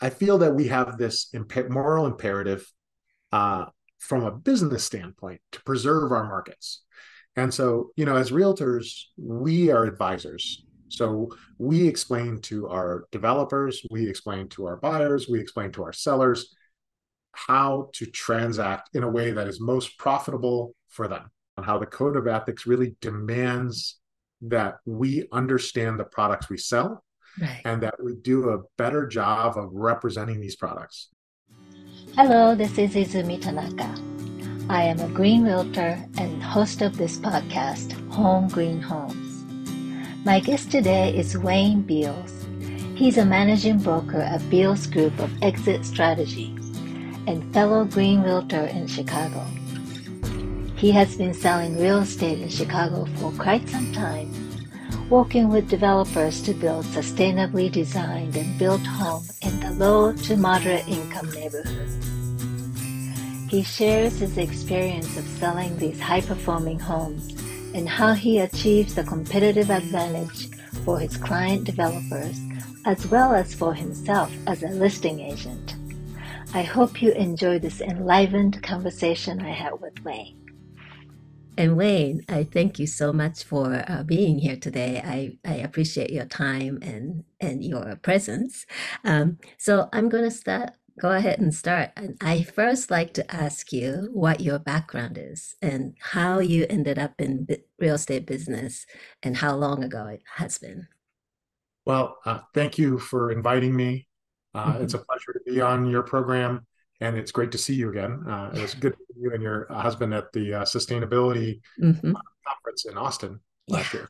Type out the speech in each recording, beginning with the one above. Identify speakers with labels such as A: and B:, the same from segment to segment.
A: I feel that we have this imp- moral imperative uh, from a business standpoint to preserve our markets. And so, you know, as realtors, we are advisors. So we explain to our developers, we explain to our buyers, we explain to our sellers how to transact in a way that is most profitable for them, and how the code of ethics really demands that we understand the products we sell right. and that we do a better job of representing these products.
B: Hello, this is Izumi Tanaka. I am a green realtor and host of this podcast, Home Green Homes. My guest today is Wayne Beals. He's a managing broker at Beals Group of Exit Strategies and fellow green realtor in Chicago. He has been selling real estate in Chicago for quite some time working with developers to build sustainably designed and built homes in the low to moderate income neighborhoods. He shares his experience of selling these high performing homes and how he achieves the competitive advantage for his client developers as well as for himself as a listing agent. I hope you enjoy this enlivened conversation I had with Wayne.
C: And Wayne, I thank you so much for uh, being here today. I, I appreciate your time and, and your presence. Um, so I'm going to start, go ahead and start. And I first like to ask you what your background is and how you ended up in real estate business and how long ago it has been.
A: Well, uh, thank you for inviting me. Uh, mm-hmm. It's a pleasure to be on your program and it's great to see you again. Uh, it was good to see you and your husband at the uh, sustainability mm-hmm. Uh, conference in Austin last year.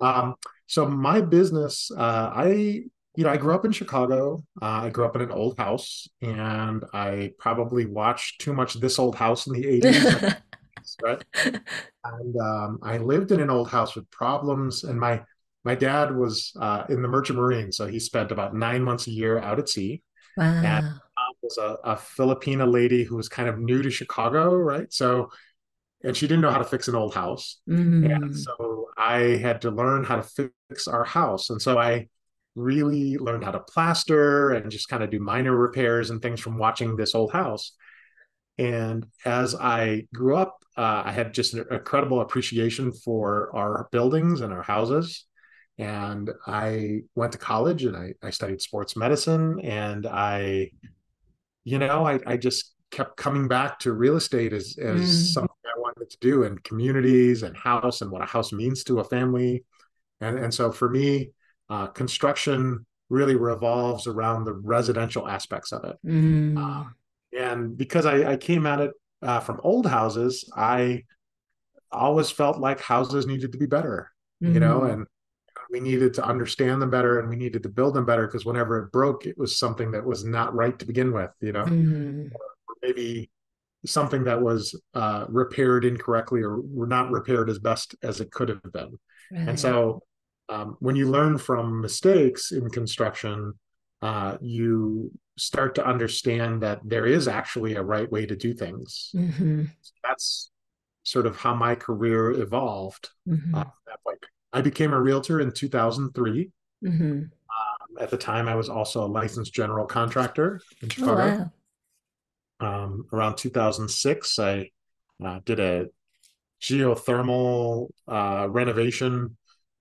A: Um, so my business, uh, I you know I grew up in Chicago. Uh, I grew up in an old house, and I probably watched too much This Old House in the eighties. right? And um, I lived in an old house with problems, and my my dad was uh, in the Merchant Marine, so he spent about nine months a year out at sea. Wow. And was a, a Filipina lady who was kind of new to Chicago, right? So, and she didn't know how to fix an old house. Mm-hmm. And so I had to learn how to fix our house. And so I really learned how to plaster and just kind of do minor repairs and things from watching this old house. And as I grew up, uh, I had just an incredible appreciation for our buildings and our houses. And I went to college and I, I studied sports medicine and I you know, I, I just kept coming back to real estate as, as mm. something I wanted to do and communities and house and what a house means to a family. And, and so for me, uh, construction really revolves around the residential aspects of it. Mm. Uh, and because I, I, came at it uh, from old houses, I always felt like houses needed to be better, mm-hmm. you know, mm-hmm. and we needed to understand them better and we needed to build them better because whenever it broke it was something that was not right to begin with you know mm-hmm. maybe something that was uh, repaired incorrectly or not repaired as best as it could have been right. and so um, when you learn from mistakes in construction uh, you start to understand that there is actually a right way to do things mm-hmm. that's sort of how my career evolved mm-hmm. uh, that point I became a realtor in 2003. Mm-hmm. Um, at the time, I was also a licensed general contractor in oh, Chicago. Oh, wow. um, around 2006, I uh, did a geothermal uh, renovation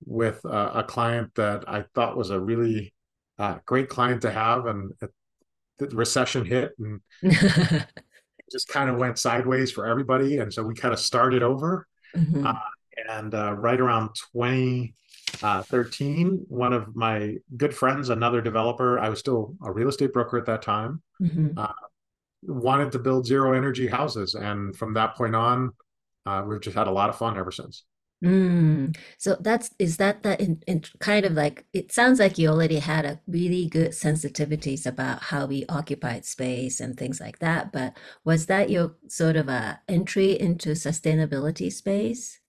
A: with uh, a client that I thought was a really uh, great client to have. And the recession hit and just kind of went sideways for everybody. And so we kind of started over. Mm-hmm. Uh, and uh, right around 2013, uh, one of my good friends, another developer, I was still a real estate broker at that time, mm-hmm. uh, wanted to build zero energy houses. And from that point on, uh, we've just had a lot of fun ever since.
C: Mm. So that's is that that in, in kind of like it sounds like you already had a really good sensitivities about how we occupied space and things like that. But was that your sort of a entry into sustainability space?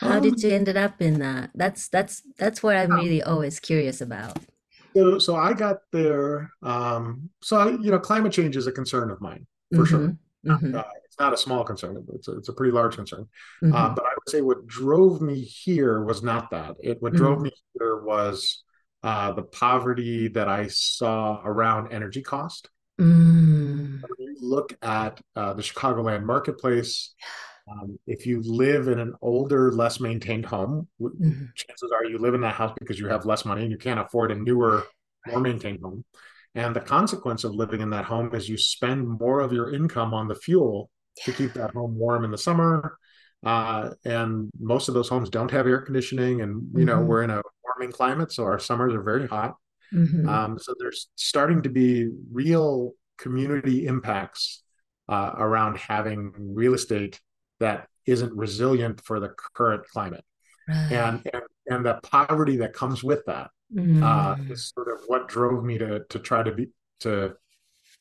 C: How did you um, ended up in that? That's that's that's what I'm really always curious about.
A: So, so I got there. Um, so I, you know, climate change is a concern of mine for mm-hmm. sure. Mm-hmm. Uh, it's not a small concern; it's a, it's a pretty large concern. Uh, mm-hmm. Uh, but I would say what drove me here was not that. It what drove mm-hmm. me here was uh, the poverty that I saw around energy cost.
C: Mm.
A: When you look at uh, the Chicagoland marketplace, um, if you live in an older, less maintained home,
C: Mhm.
A: chances are you live in that house because you have less money and you can't afford a newer, more maintained home. And the consequence of living in that home is you spend more of your income on the fuel to keep that home warm in the summer. Uh, and most of those homes don't have air conditioning, and you know
C: Mhm.
A: we're in a warming climate, so our summers are very hot.
C: Mhm.
A: Um, so there's starting to be real community impacts uh, around having real estate that isn't resilient for the current climate,
C: Right.
A: and and, and the poverty that comes with that uh,
C: Mm.
A: is sort of what drove me to to try to be to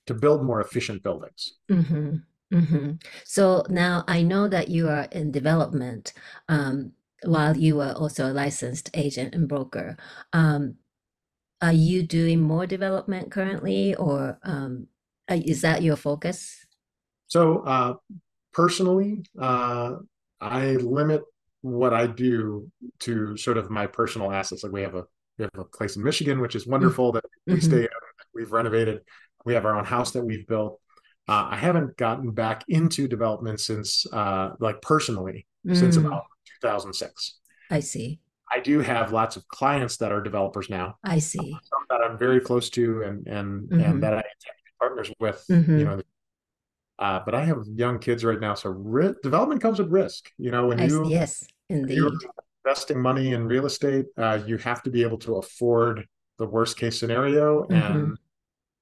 A: to build more efficient buildings.
C: hmm hmm So now I know that you are in development, um, while you are also a licensed agent and broker. Um, are you doing more development currently, or um, uh, is that your focus?
A: So uh, personally, uh, I limit what I do to sort of my personal assets. Like we have a we have a place in Michigan, which is wonderful that we
C: Mhm.
A: stay. We've renovated. We have our own house that we've built. Uh, I haven't gotten back into development since, uh, like personally, since
C: Mm,
A: about 2006.
C: I see.
A: I do have lots of clients that are developers now,
C: I see.
A: some that I'm very close to, and and
C: Mhm.
A: and that I be partners with.
C: Mhm.
A: You know, uh, but I have young kids right now, so ri development comes with risk. You know, when
C: I
A: you
C: Yes,
A: when you're investing money in real estate, uh, you have to be able to afford the worst case scenario.
C: Mhm.
A: And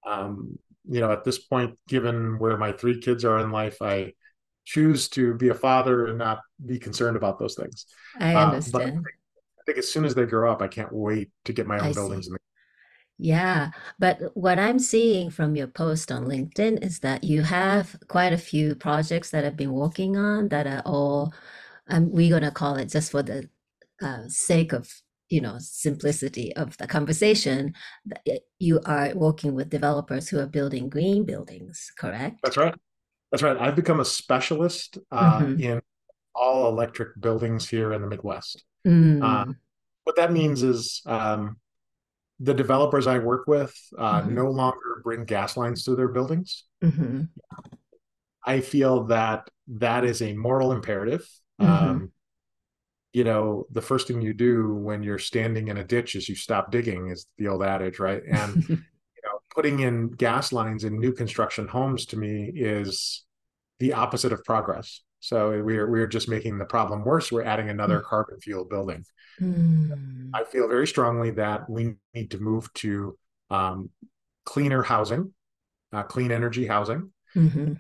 A: um, you know, at this point, given where my three kids are in life, I choose to be a father and not be concerned about those things.
C: I
A: Uh, I
C: understand.
A: think, I think as soon as they grow up, I can't wait to get my
C: I
A: own
C: see.
A: buildings. In the,
C: Yeah, but what I'm seeing from your post on LinkedIn is that you have quite a few projects that have been working on that are all, um, we're gonna call it just for the uh, sake of, you know, simplicity of the conversation, that you are working with developers who are building green buildings, correct?
A: that's right. That's right. I've become a specialist uh,
C: Mhm.
A: in all electric buildings here in the Midwest. Uh,
C: Mm,
A: what that means is um, the developers I work with uh,
C: Mhm.
A: no longer bring gas lines to their buildings.
C: mhm,
A: I feel that that is a moral imperative.
C: Mhm.
A: Um, you know, the first thing you do when you're standing in a ditch is you stop digging, is the old adage, right? And you know, putting in gas lines in new construction homes to me is the opposite of progress. So we're we're just making the problem worse. We're adding another carbon fuel building.
C: Mm,
A: I feel very strongly that we need to move to um, cleaner housing, uh, clean energy housing,
C: mhm,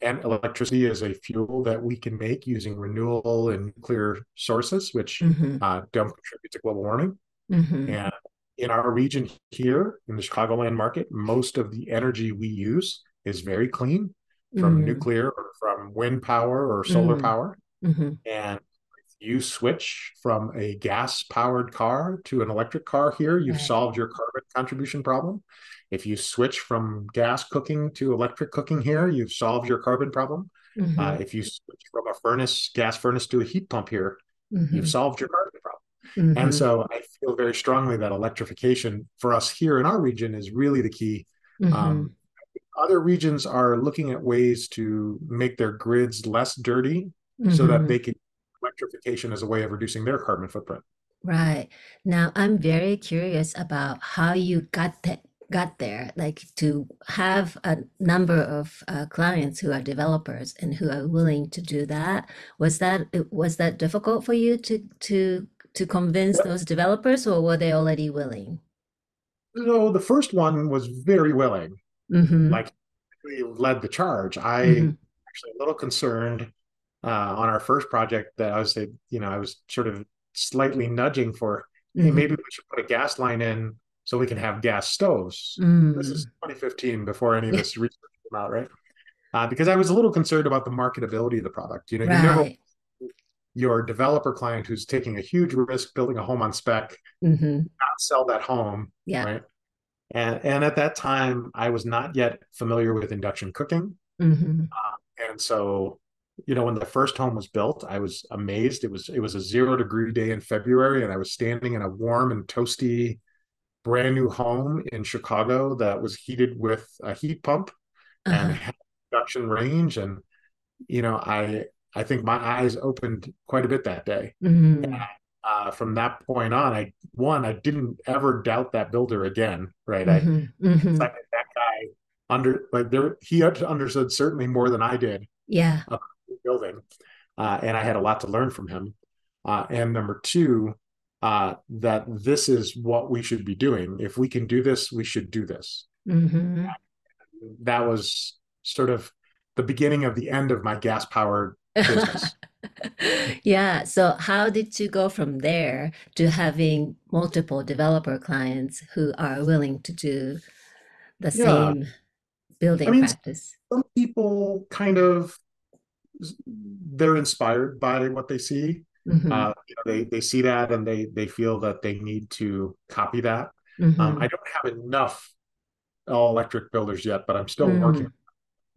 A: and electricity is a fuel that we can make using renewable and nuclear sources, which
C: mhm,
A: uh, don't contribute to global warming.
C: mhm,
A: And in our region here in the Chicagoland market, most of the energy we use is very clean from
C: mm,
A: nuclear or from wind power or solar
C: Mm.
A: power.
C: mhm,
A: And if you switch from a gas powered car to an electric car here, you've
C: Right.
A: solved your carbon contribution problem. If you switch from gas cooking to electric cooking here, you've solved your carbon problem. Uh,
C: mhm,
A: if you switch from a furnace, gas furnace to a heat pump here,
C: mhm,
A: you've solved your carbon problem. And
C: mhm.
A: so I feel very strongly that electrification for us here in our region is really the key. Um, other regions are looking at ways to make their grids less dirty so that
C: Mhm.
A: they can electrification as a way of reducing their carbon footprint.
C: Right. Now, I'm very curious about how you got that got there, like to have a number of uh, clients who are developers and who are willing to do that. Was that was that difficult for you to to to convince those developers, or were they already willing?
A: So the first one was very willing,
C: Mm-hmm.
A: like he led the charge. I
C: Mm-hmm.
A: actually a little concerned uh, on our first project that I was, you know, I was sort of slightly nudging for, hey,
C: Mm-hmm.
A: maybe we should put a gas line in so we can have gas stoves. This is 2015 before any of this research came out, right? Uh, because I was a little concerned about the marketability of the product. You know, you never your developer client who's taking a huge risk building a home on spec
C: Mm-hmm.
A: not sell that home,
C: Yeah.
A: right? And and at that time, I was not yet familiar with induction cooking,
C: Mm-hmm.
A: and so you know when the first home was built, I was amazed. It was it was a zero degree day in February, and I was standing in a warm and toasty brand new home in Chicago that was heated with a heat pump uh-huh. and had induction range. And, you know, I, I think my eyes opened quite a bit that day. Mm-hmm. Uh, from that point on, I one, I didn't ever doubt that builder again. Right. Mm-hmm. I mm-hmm. that guy under like there he understood certainly more than I did.
C: Yeah.
A: Building. Uh, and I had a lot to learn from him. Uh, and number two, uh, that this is what we should be doing. If we can do this, we should do this. Mm-hmm. That was sort of the beginning of the end of my gas powered business.
C: yeah. So, how did you go from there to having multiple developer clients who are willing to do the yeah. same building I mean, practice?
A: Some people kind of they're inspired by what they see. Mm-hmm. Uh, you know, they they see that and they they feel that they need to copy that. Mm-hmm. Um, I don't have enough all electric builders yet, but I'm still mm-hmm. working,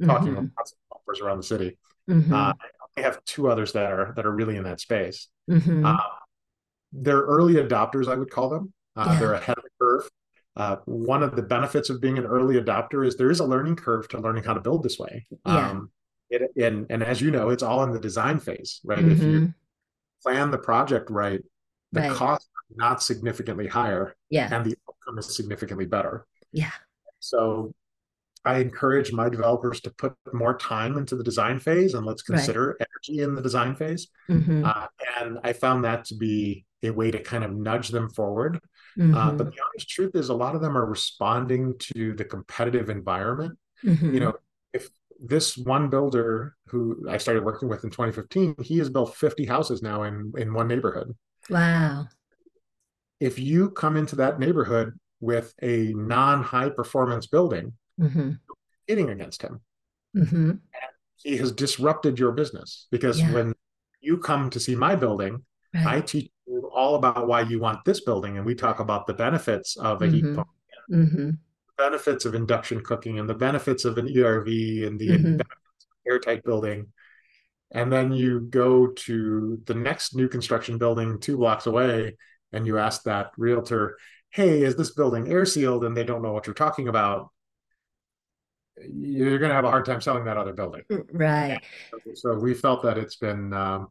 A: talking mm-hmm. with developers around the city. Mm-hmm. Uh, I have two others that are that are really in that space. Mm-hmm. Uh, they're early adopters, I would call them. Uh, yeah. They're ahead of the curve. Uh, one of the benefits of being an early adopter is there is a learning curve to learning how to build this way. Yeah. Um, it, and and as you know, it's all in the design phase, right? Mm-hmm. If you mm-hmm. plan the project right, the right. cost not significantly higher,
C: yeah,
A: and the outcome is significantly better.
C: Yeah.
A: So I encourage my developers to put more time into the design phase and let's consider right. energy in the design phase. Mm-hmm. Uh, and I found that to be a way to kind of nudge them forward. Mm-hmm. Uh, but the honest truth is, a lot of them are responding to the competitive environment. Mm-hmm. You know, if this one builder who I started working with in 2015, he has built 50 houses now in in one neighborhood.
C: Wow.
A: If you come into that neighborhood with a non-high performance building, mm-hmm. competing against him. Mm-hmm. he has disrupted your business because yeah. when you come to see my building, right. I teach you all about why you want this building, and we talk about the benefits of a mm-hmm. heat pump, mm-hmm. benefits of induction cooking, and the benefits of an ERV, and the mm-hmm. airtight building. And then you go to the next new construction building two blocks away, and you ask that realtor, "Hey, is this building air sealed?" And they don't know what you're talking about you're going to have a hard time selling that other building.
C: Right.
A: So we felt that it's been um,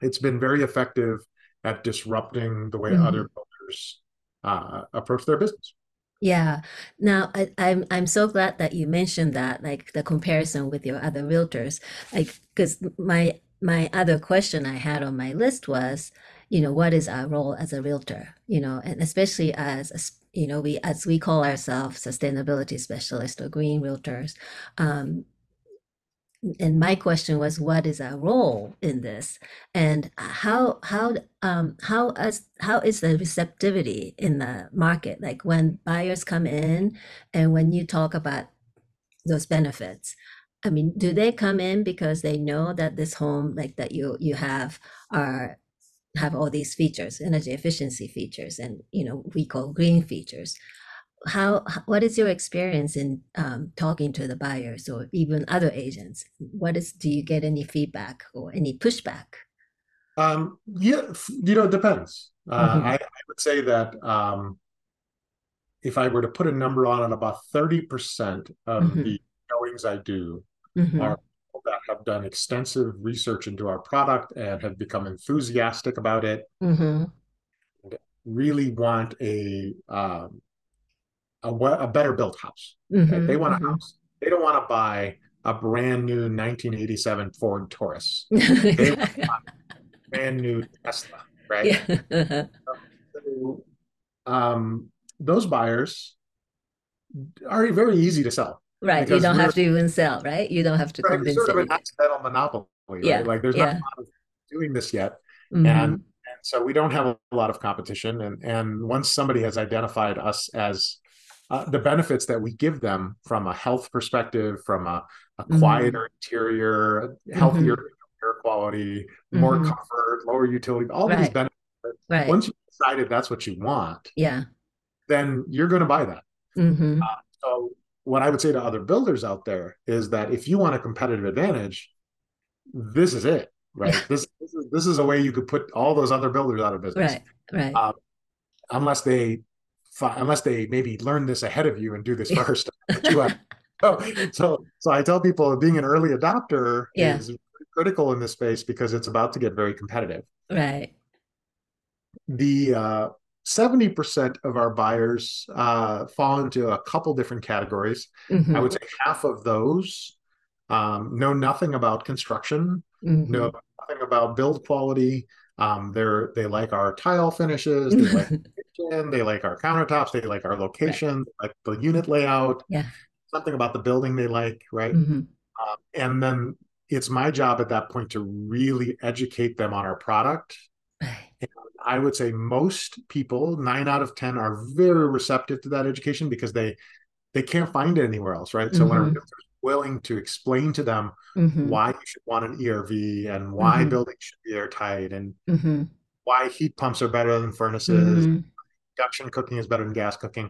A: it's been very effective at disrupting the way mm-hmm. other builders uh, approach their business.
C: Yeah. Now I, I'm I'm so glad that you mentioned that, like the comparison with your other realtors. Like, because my my other question I had on my list was, you know, what is our role as a realtor? You know, and especially as a you know, we as we call ourselves sustainability specialists or green realtors. Um, and my question was, what is our role in this, and how how um, how as how is the receptivity in the market? Like when buyers come in, and when you talk about those benefits, I mean, do they come in because they know that this home, like that you you have, are have all these features, energy efficiency features, and you know we call green features. How what is your experience in um, talking to the buyers or even other agents? What is do you get any feedback or any pushback?
A: Um, yeah, you know, it depends. Uh, mm-hmm. I, I, would say that um, if I were to put a number on it, about thirty percent of mm-hmm. the showings I do mm-hmm. are that have done extensive research into our product and have become enthusiastic about it. Mm-hmm. Really want a um, a, a, better built house. Mm-hmm, They want a mm-hmm. house. They don't want to buy a brand new 1987 Ford Taurus. They want a brand new Tesla, right? Yeah. so, um, those buyers are very easy to sell.
C: Right. You don't have to even sell, right? You don't have to right, convince
A: it's sort of an accidental monopoly, right? Yeah. Like there's yeah. not doing this yet. Mm-hmm. And, and so we don't have a lot of competition. And and once somebody has identified us as uh, the benefits that we give them from a health perspective, from a, a mm-hmm. quieter interior, healthier mm-hmm. air quality, more mm-hmm. comfort, lower utility, all right. these benefits. Right. Once you decided that's what you want,
C: yeah,
A: then you're going to buy that. Mm-hmm. Uh, so what I would say to other builders out there is that if you want a competitive advantage, this is it, right? this, this is this is a way you could put all those other builders out of business,
C: right? Right. Um,
A: unless they unless they maybe learn this ahead of you and do this first. so, so, so I tell people being an early adopter
C: Yeah.
A: is critical in this space because it's about to get very competitive.
C: Right.
A: The uh, 70% of our buyers uh, fall into a couple different categories. I
C: Mhm.
A: would say half of those um, know nothing about construction,
C: Mhm.
A: know nothing about build quality. Um, they're they like our tile finishes, they like the kitchen, they like our countertops, they like our location, they like the unit layout.
C: Yeah.
A: Something about the building they like, right?
C: Mhm.
A: Um, and then it's my job at that point to really educate them on our product.
C: Right.
A: I would say most people, nine out of ten, are very receptive to that education because they they can't find it anywhere else, right? So when a
C: Mhm.
A: realtor is willing to explain to them
C: Mhm.
A: why you should want an ERV and why
C: Mhm.
A: buildings should be airtight and
C: Mhm.
A: why heat pumps are better than furnaces,
C: Mhm.
A: induction cooking is better than gas cooking.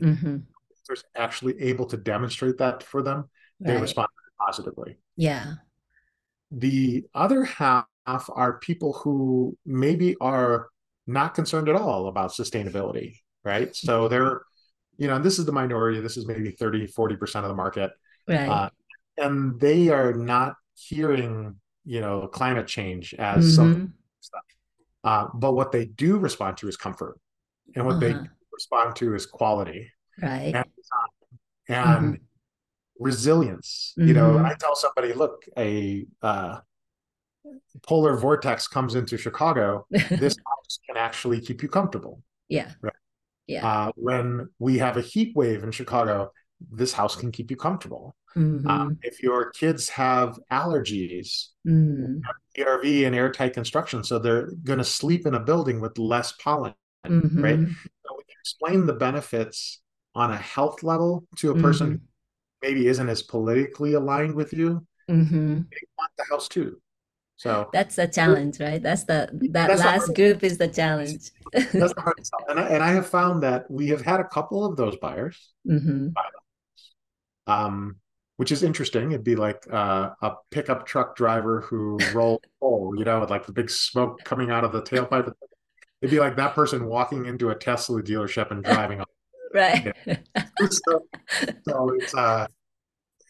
A: There's actually able to demonstrate that for them. They respond positively.
C: Yeah.
A: The other half are people who maybe are not concerned at all about sustainability, right? So they're, you know, this is the minority. This is maybe 30, 40% of the market.
C: Right.
A: Uh, and they are not hearing, you know, climate change as something
C: Mhm.
A: Uh, but what they do respond to is comfort, and what they
C: Uh-huh.
A: respond to is quality
C: Right.
A: and and
C: Mhm.
A: resilience. You know,
C: Mhm.
A: I tell somebody, look, a uh, polar vortex comes into Chicago. This house can actually keep you comfortable.
C: Yeah.
A: Right.
C: Yeah.
A: Uh, when we have a heat wave in Chicago, this house can keep you comfortable.
C: Mhm.
A: Um, if your kids have allergies. ERV and airtight construction, so they're going to sleep in a building with less pollen, right?
C: Mhm.
A: So we can explain the benefits on a health level to a person who
C: Mhm.
A: maybe isn't as politically aligned with you.
C: Mhm.
A: They want the house too. So
C: That's the challenge, right? That's the that
A: That's
C: last group is the challenge.
A: that's the hard sell. And I, and I have found that we have had a couple of those buyers,
C: Mhm.
A: um, which is interesting. It'd be like uh, a pickup truck driver who rolled coal, you know, with like the big smoke coming out of the tailpipe. It'd be like that person walking into a Tesla dealership and driving off.
C: Right.
A: so, so it's uh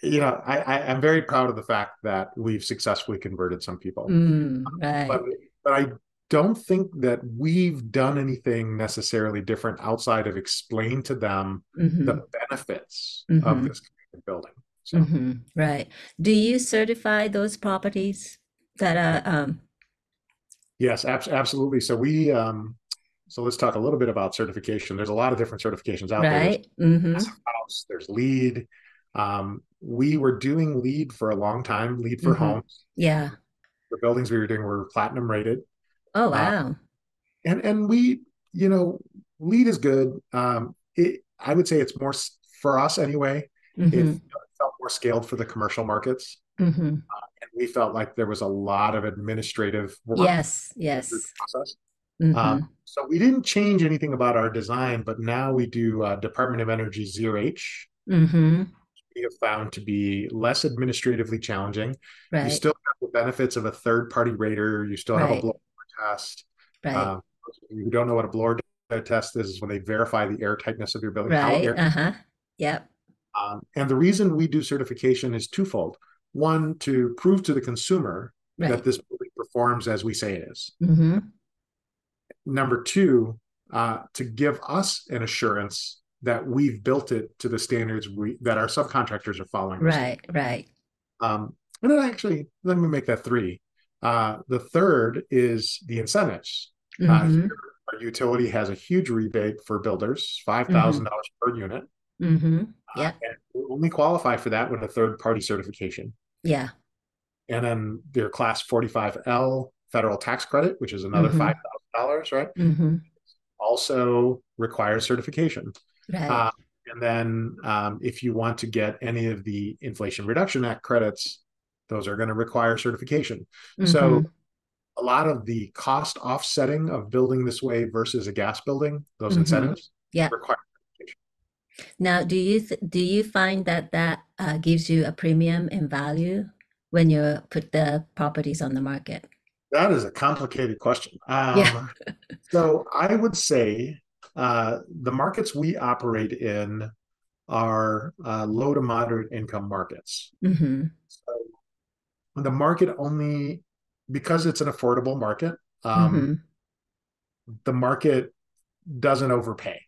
A: you know I, I i'm very proud of the fact that we've successfully converted some people
C: Mm, right.
A: but but i don't think that we've done anything necessarily different outside of explain to them
C: Mhm.
A: the benefits
C: Mhm.
A: of this building so
C: Mhm. Right. Do you certify those properties that are um
A: yes abs- absolutely so we um so let's talk a little bit about certification there's a lot of different certifications out there
C: right? Mhm.
A: There's there's LEED um we were doing LEED for a long time LEED for
C: Mhm.
A: homes
C: Yeah.
A: the buildings we were doing were platinum rated
C: Oh,
A: Uh,
C: wow.
A: and and we you know LEED is good um it i would say it's more for us anyway it
C: Mhm.
A: felt more scaled for the commercial markets
C: Mhm.
A: and we felt like there was a lot of administrative work
C: Yes, yes.
A: process
C: Mhm.
A: um, so we didn't change anything about our design but now we do uh, department of energy zero h
C: Mhm.
A: We have found to be less administratively challenging you still have the benefits of a third party rater you still have a blower test
C: Right.
A: Um, you don't know what a blower test is, is when they verify the air tightness of your building.
C: Right.
A: air-
C: Uh-huh. Yep.
A: um, and the reason we do certification is twofold. One, to prove to the consumer that this building performs as we say it is.
C: Mhm.
A: Number two, uh, to give us an assurance that we've built it to the standards we that our subcontractors are following.
C: Right, right.
A: Um, and then actually, let me make that three. Uh, the third is the incentives. Uh,
C: Mhm.
A: here, our utility has a huge rebate for builders, five thousand dollars per unit,
C: Mhm.
A: uh,
C: Yeah.
A: and we only qualify for that with a third-party certification.
C: Yeah.
A: And then their Class 45L federal tax credit, which is another
C: Mhm.
A: five thousand dollars, right?
C: Mhm.
A: Also requires certification.
C: Right.
A: Uh, and then um, if you want to get any of the Inflation Reduction Act credits, those are going to require certification. So
C: Mhm.
A: a lot of the cost offsetting of building this way versus a gas building, those
C: Mhm.
A: incentives
C: Yeah.
A: require
C: Now, do you th do you find that that uh, gives you a premium in value when you put the properties on the market?
A: that is a complicated question.
C: Yeah.
A: Um, so I would say uh, the markets we operate in are uh, low to moderate income markets.
C: Mm-hmm.
A: So the market only because it's an affordable market. Um,
C: Mm-hmm.
A: The market doesn't overpay.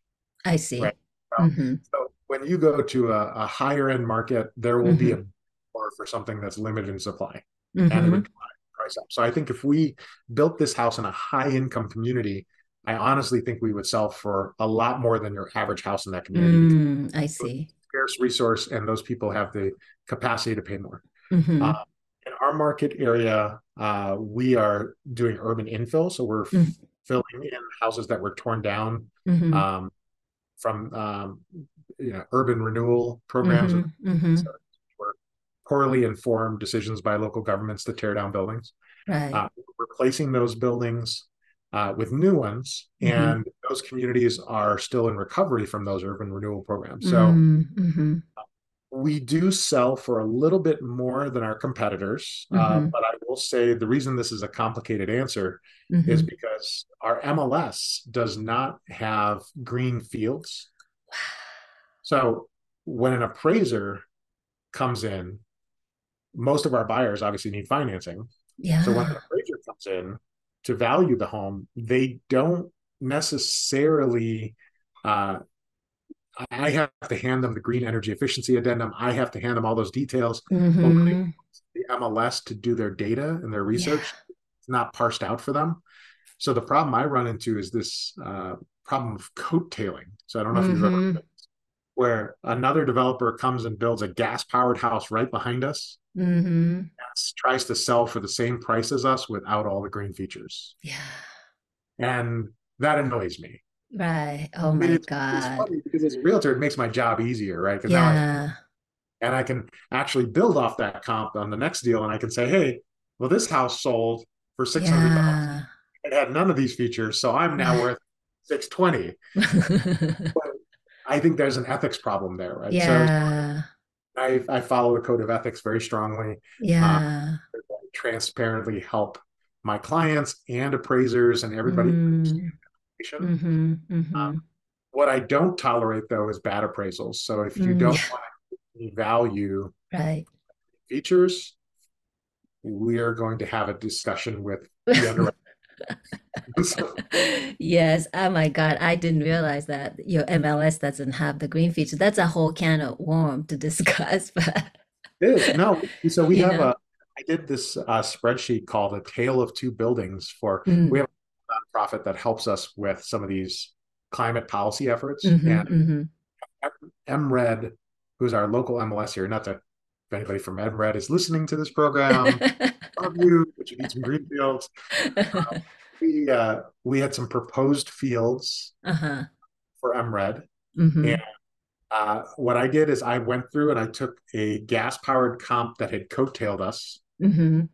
C: I see.
A: Right.
C: Mm-hmm.
A: So when you go to a, a higher end market, there will be a
C: Mm-hmm.
A: or for something that's limited in supply, and it
C: Mm-hmm.
A: would drive the price up. So I think if we built this house in a high income community, I honestly think we would sell for a lot more than your average house in that community.
C: Mm, I see.
A: Scarce resource, and those people have the capacity to pay more.
C: Mm-hmm.
A: Uh, in our market area, uh, we are doing urban infill, so we're
C: Mm.
A: filling in houses that were torn down
C: Mm-hmm.
A: um, from um, you know urban renewal programs.
C: Mm-hmm. Mm-hmm.
A: So were poorly informed decisions by local governments to tear down buildings,
C: Right.
A: uh, replacing those buildings uh, with new ones,
C: Mhm.
A: and those communities are still in recovery from those urban renewal programs. So
C: Mm-hmm.
A: we do sell for a little bit more than our competitors, uh,
C: Mhm.
A: but I will say the reason this is a complicated answer
C: Mm-hmm.
A: is because our MLS does not have green fields. So when an appraiser comes in, most of our buyers obviously need financing.
C: Yeah.
A: So when an appraiser comes in to value the home, they don't necessarily. Uh, I have to hand them the green energy efficiency addendum. I have to hand them all those details.
C: Mhm.
A: The MLS to do their data and their research. It's not parsed out for them. So the problem I run into is this uh, problem of coattailing. So I don't know if you've ever
C: Mhm.
A: where another developer comes and builds a gas powered house right behind us,
C: Mhm.
A: tries to sell for the same price as us without all the green features.
C: Yeah.
A: And that annoys me.
C: Right. Oh my
A: it's, it's
C: God.
A: funny because as a realtor, it makes my job easier, right? Now I,
C: Yeah.
A: and I can actually build off that comp on the next deal, and I can say, hey, well, this house sold for six hundred dollars.
C: Yeah.
A: It had none of these features, so I'm now worth six twenty. I think there's an ethics problem there, right?
C: Yeah.
A: So I, I follow the code of ethics very strongly.
C: Yeah.
A: transparently help my clients and appraisers and everybody.
C: Mm. Mhm. Mhm.
A: Um, What I don't tolerate though is bad appraisals. So if you
C: Mm,
A: don't
C: yeah.
A: want to value
C: Right.
A: features, we are going to have a discussion with the underwriter.
C: Yes. Oh my God. I didn't realize that your MLS doesn't have the green feature. That's a whole can of worm to discuss, but
A: it is no. So we have
C: know?
A: a. I did this uh, spreadsheet called "A Tale of Two Buildings" for
C: Mm.
A: we have a nonprofit that helps us with some of these climate policy efforts,
C: Mhm,
A: and
C: mhm.
A: MRED, who's our local MLS here, not to if anybody from MRED is listening to this program, love you, but you need some green fields. We uh, we had some proposed fields
C: Uh-huh.
A: for MRED.
C: Mhm.
A: Yeah. Uh, what I did is I went through and I took a gas powered comp that had coattailed us,
C: Mhm.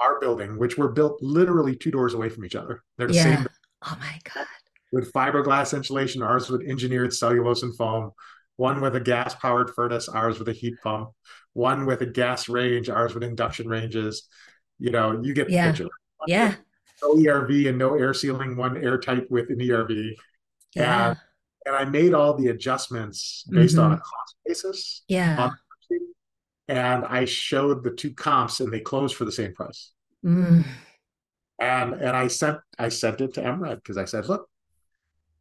A: our building, which were built literally two doors away from each other. They're the
C: Yeah.
A: same
C: Oh my God.
A: with fiberglass insulation, ours with engineered cellulose and foam, one with a gas powered furnace, ours with a heat pump, one with a gas range, ours with induction ranges. You know, you get the
C: Yeah.
A: picture.
C: Yeah.
A: No ERV and no air sealing, one airtight with an ERV.
C: Yeah.
A: And I made all the adjustments based on
C: Mhm.
A: a cost basis.
C: Yeah.
A: on. And I showed the two comps and they closed for the same price.
C: Mm.
A: And and I sent I sent it to MRED because I said, look,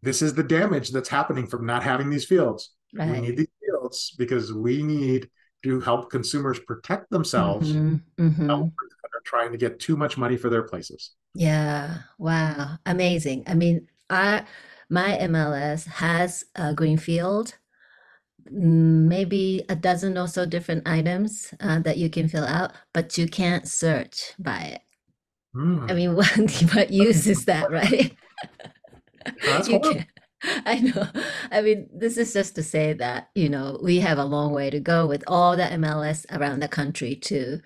A: this is the damage that's happening from not having these fields. We need these fields because we need to help consumers protect themselves
C: Mhm. Mhm.
A: that are trying to get too much money for their places.
C: Yeah. Wow. Amazing. I mean, I my MLS has a green field, mm, maybe a dozen or so different items uh, that you can fill out, but you can't search by it.
A: Hmm.
C: I mean, what what use is that, right?
A: That's
C: You
A: horrible.
C: I know. I mean, this is just to say that, you know, we have a long way to go with all the MLS around the country to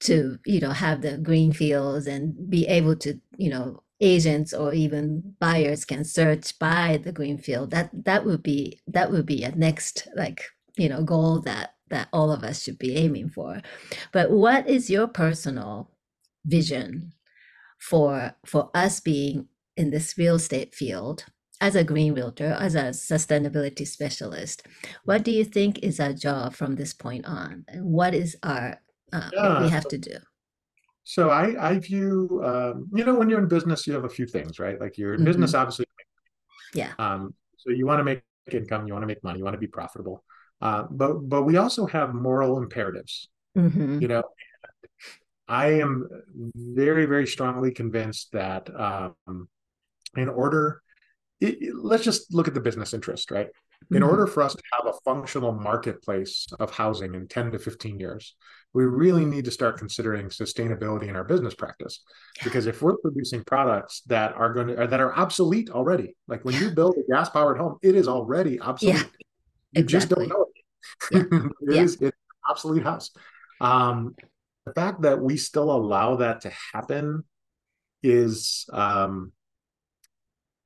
C: to, you know, have the green fields and be able to, you know, agents or even buyers can search by the green field. That that would be that would be a next like, you know, goal that that all of us should be aiming for. But what is your personal vision for for us being in this real estate field as a green realtor, as a sustainability specialist, what do you think is our job from this point on? And what is our uh, what we have to do?
A: So I I view um, you know when you're in business you have a few things right like you're in business obviously
C: Yeah.
A: um, so you want to make income you want to make money you want to be profitable uh, but but we also have moral imperatives
C: hmm
A: you know I am very very strongly convinced that um, in order it, let's just look at the business interest right in
C: hmm
A: order for us to have a functional marketplace of housing in 10 to 15 years we really need to start considering sustainability in our business practice because if we're producing products that are going to that are obsolete already like when you build a gas powered home it is already obsolete. Yeah. you just don't know
C: Yeah.
A: it it
C: Yeah.
A: is it's an obsolete house um the fact that we still allow that to happen is um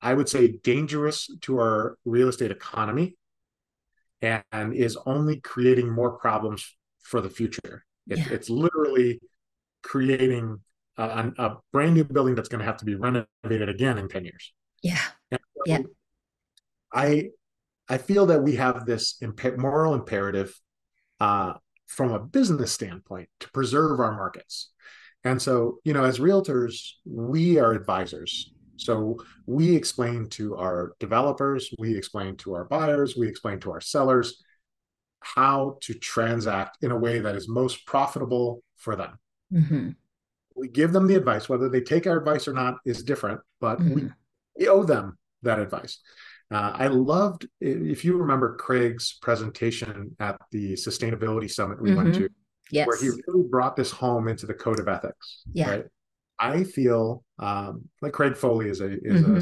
A: I would say dangerous to our real estate economy and is only creating more problems for the future. It,
C: Yeah.
A: it's literally creating a, a, brand new building that's going to have to be renovated again in 10 years.
C: Yeah.
A: So
C: Yeah.
A: I I feel that we have this imp- moral imperative uh, from a business standpoint to preserve our markets. And so, you know, as realtors, we are advisors. So we explain to our developers, we explain to our buyers, we explain to our sellers how to transact in a way that is most profitable for them.
C: hmm
A: We give them the advice, whether they take our advice or not is different, but we,
C: hmm
A: we owe them that advice. Uh, I loved, if you remember Craig's presentation at the sustainability summit we went
C: hmm
A: to, where he really brought this home into the code of ethics,
C: Yeah.
A: right? I feel um, like Craig Foley is a is
C: hmm
A: a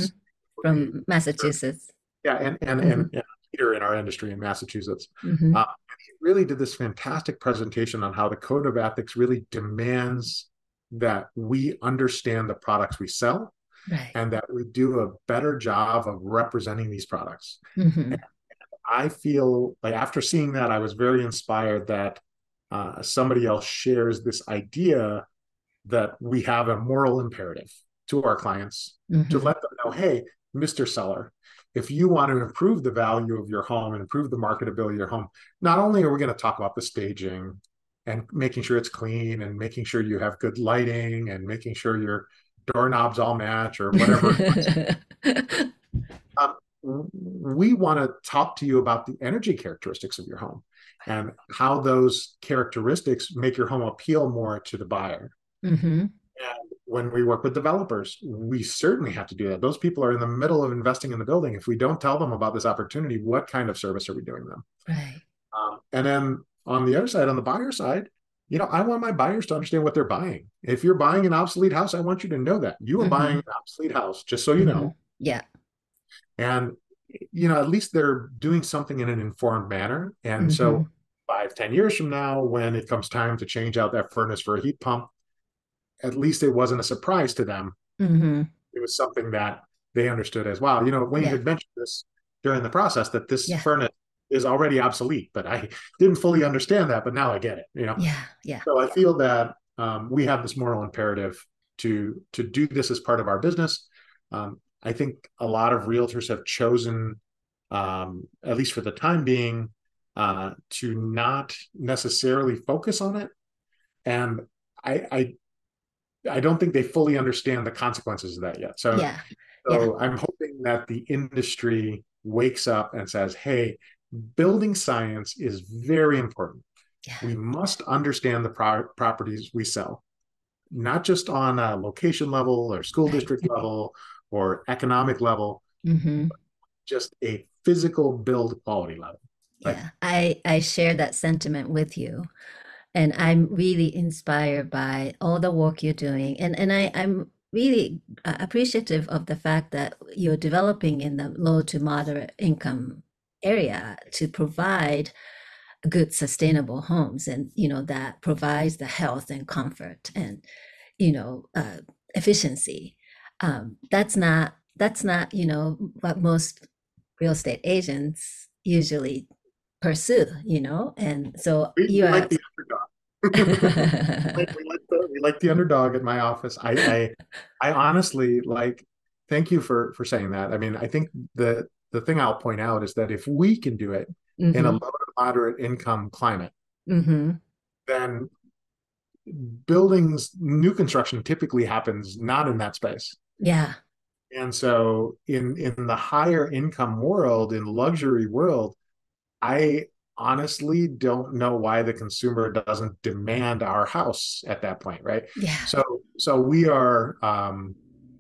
C: From Massachusetts.
A: yeah, and and
C: hmm
A: and, and leader in our industry in Massachusetts.
C: hmm
A: Uh, he really did this fantastic presentation on how the code of ethics really demands that we understand the products we sell
C: Right.
A: and that we do a better job of representing these products.
C: hmm
A: I feel like after seeing that, I was very inspired that uh, somebody else shares this idea that we have a moral imperative to our clients to
C: hmm
A: let them know, hey, Mr. Seller, if you want to improve the value of your home and improve the marketability of your home, not only are we going to talk about the staging and making sure it's clean and making sure you have good lighting and making sure your doorknobs all match or whatever um, we want to talk to you about the energy characteristics of your home and how those characteristics make your home appeal more to the buyer.
C: Hmm
A: And when we work with developers, we certainly have to do that. Those people are in the middle of investing in the building. If we don't tell them about this opportunity, what kind of service are we doing them?
C: Right.
A: Um, and then on the other side, on the buyer side, you know, I want my buyers to understand what they're buying. If you're buying an obsolete house, I want you to know that you are
C: hmm
A: buying an obsolete house, just so you
C: hmm
A: know.
C: Yeah.
A: And you know, at least they're doing something in an informed manner. And so five, ten years from now, when it comes time to change out that furnace for a heat pump, at least it wasn't a surprise to them.
C: hmm
A: It was something that they understood as well. You know, Wayne
C: Yeah.
A: had mentioned this during the process that this
C: Yeah.
A: furnace is already obsolete, but I didn't fully understand that, but now I get it, you know.
C: Yeah. Yeah.
A: So I feel that um, we have this moral imperative to to do this as part of our business. Um, I think a lot of realtors have chosen, um, at least for the time being, uh, to not necessarily focus on it, and I, I I don't think they fully understand the consequences of that yet. So
C: Yeah. Yeah.
A: so I'm hoping that the industry wakes up and says, "Hey, building science is very important."
C: Yeah.
A: we must understand the pro- properties we sell, not just on a location level or school district level or economic level,
C: hmm
A: just a physical build quality level. Like,
C: Yeah. I I share that sentiment with you. And I'm really inspired by all the work you're doing. And and I, I'm really uh, appreciative of the fact that you're developing in the low to moderate income area to provide good sustainable homes and you know that provides the health and comfort and you know uh, efficiency um, that's not that's not you know what most real estate agents usually pursue you know and so you are.
A: we, like the, we like the underdog at my office. I, I, I honestly like thank you for for saying that. I mean, I think the the thing I'll point out is that if we can do it in a
C: Mm-hmm.
A: low to moderate income climate,
C: Mm-hmm.
A: then buildings, new construction typically happens not in that space.
C: Yeah.
A: And so in in the higher income world, in luxury world, I honestly don't know why the consumer doesn't demand our house at that point, right?
C: Yeah.
A: So so we are um,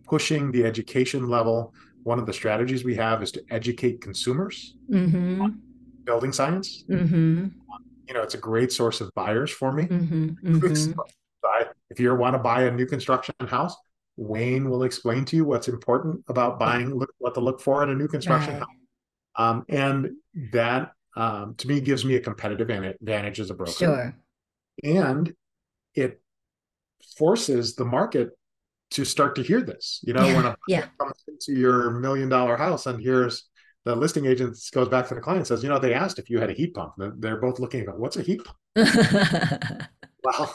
A: pushing the education level. One of the strategies we have is to educate consumers
C: Mm-hmm.
A: building science.
C: Mm-hmm.
A: You know, it's a great source of buyers for me.
C: Mm-hmm. Mm-hmm.
A: If you want to buy a new construction house, Wayne will explain to you what's important about buying, what to look for in a new construction
C: Right.
A: house. Um, and that, um, to me, gives me a competitive advantage as a broker.
C: Sure.
A: And it forces the market to start to hear this. You know, when a
C: Yeah.
A: comes into your million dollar house and here's the listing agent goes back to the client and says, you know, they asked if you had a heat pump. They're- both looking at, what's a heat pump? Well,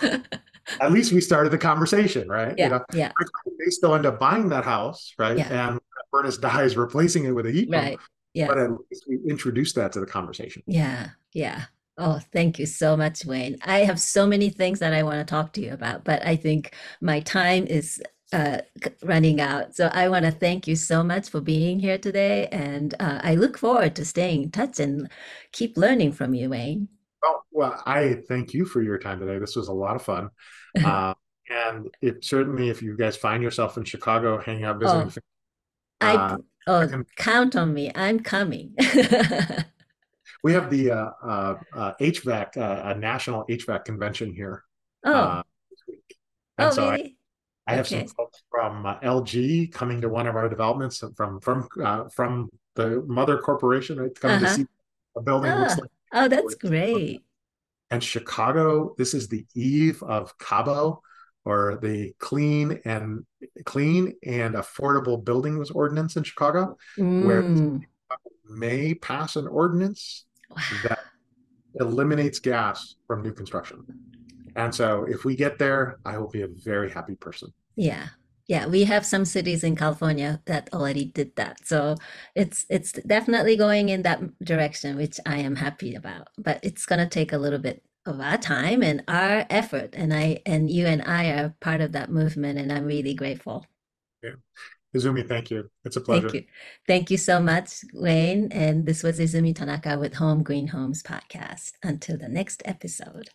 A: at least we started the conversation, right? You
C: yeah.
A: know,
C: Yeah.
A: they still end up buying that house, right?
C: Yeah.
A: And furnace dies replacing it with a heat pump.
C: Yeah.
A: But at least we introduced that to the conversation.
C: Yeah, yeah. Oh, thank you so much, Wayne. I have so many things that I want to talk to you about, but I think my time is uh, running out. So I want to thank you so much for being here today, and uh, I look forward to staying in touch and keep learning from you, Wayne.
A: Oh, well, I thank you for your time today. This was a lot of fun. Uh, and it certainly, if you guys find yourself in Chicago hanging out visiting,
C: Oh, I
A: uh,
C: oh,
A: can-
C: count on me. I'm coming.
A: we have the uh, uh, uh, HVAC, uh, a national HVAC convention here
C: Oh,
A: uh. And
C: oh,
A: so I,
C: really?
A: I have some folks from uh, LG coming to one of our developments from from uh, from the mother corporation right, coming to
C: Uh-huh.
A: see a building looks
C: Ah.
A: like.
C: Oh, that's great.
A: And Chicago, this is the eve of Cabo, or the clean and clean and affordable buildings ordinance in Chicago, where
C: Mm,
A: may pass an ordinance
C: wow.
A: that eliminates gas from new construction. And so if we get there, I will be a very happy person.
C: Yeah. Yeah, we have some cities in California that already did that. So it's it's definitely going in that direction, which I am happy about. But it's gonna take a little bit of our time and our effort. And I and you and I are part of that movement, and I'm really grateful.
A: yeah Izumi, thank you. It's a pleasure.
C: Thank you. Thank you so much, Wayne. And this was Izumi Tanaka with Home Green Homes Podcast. Until the next episode.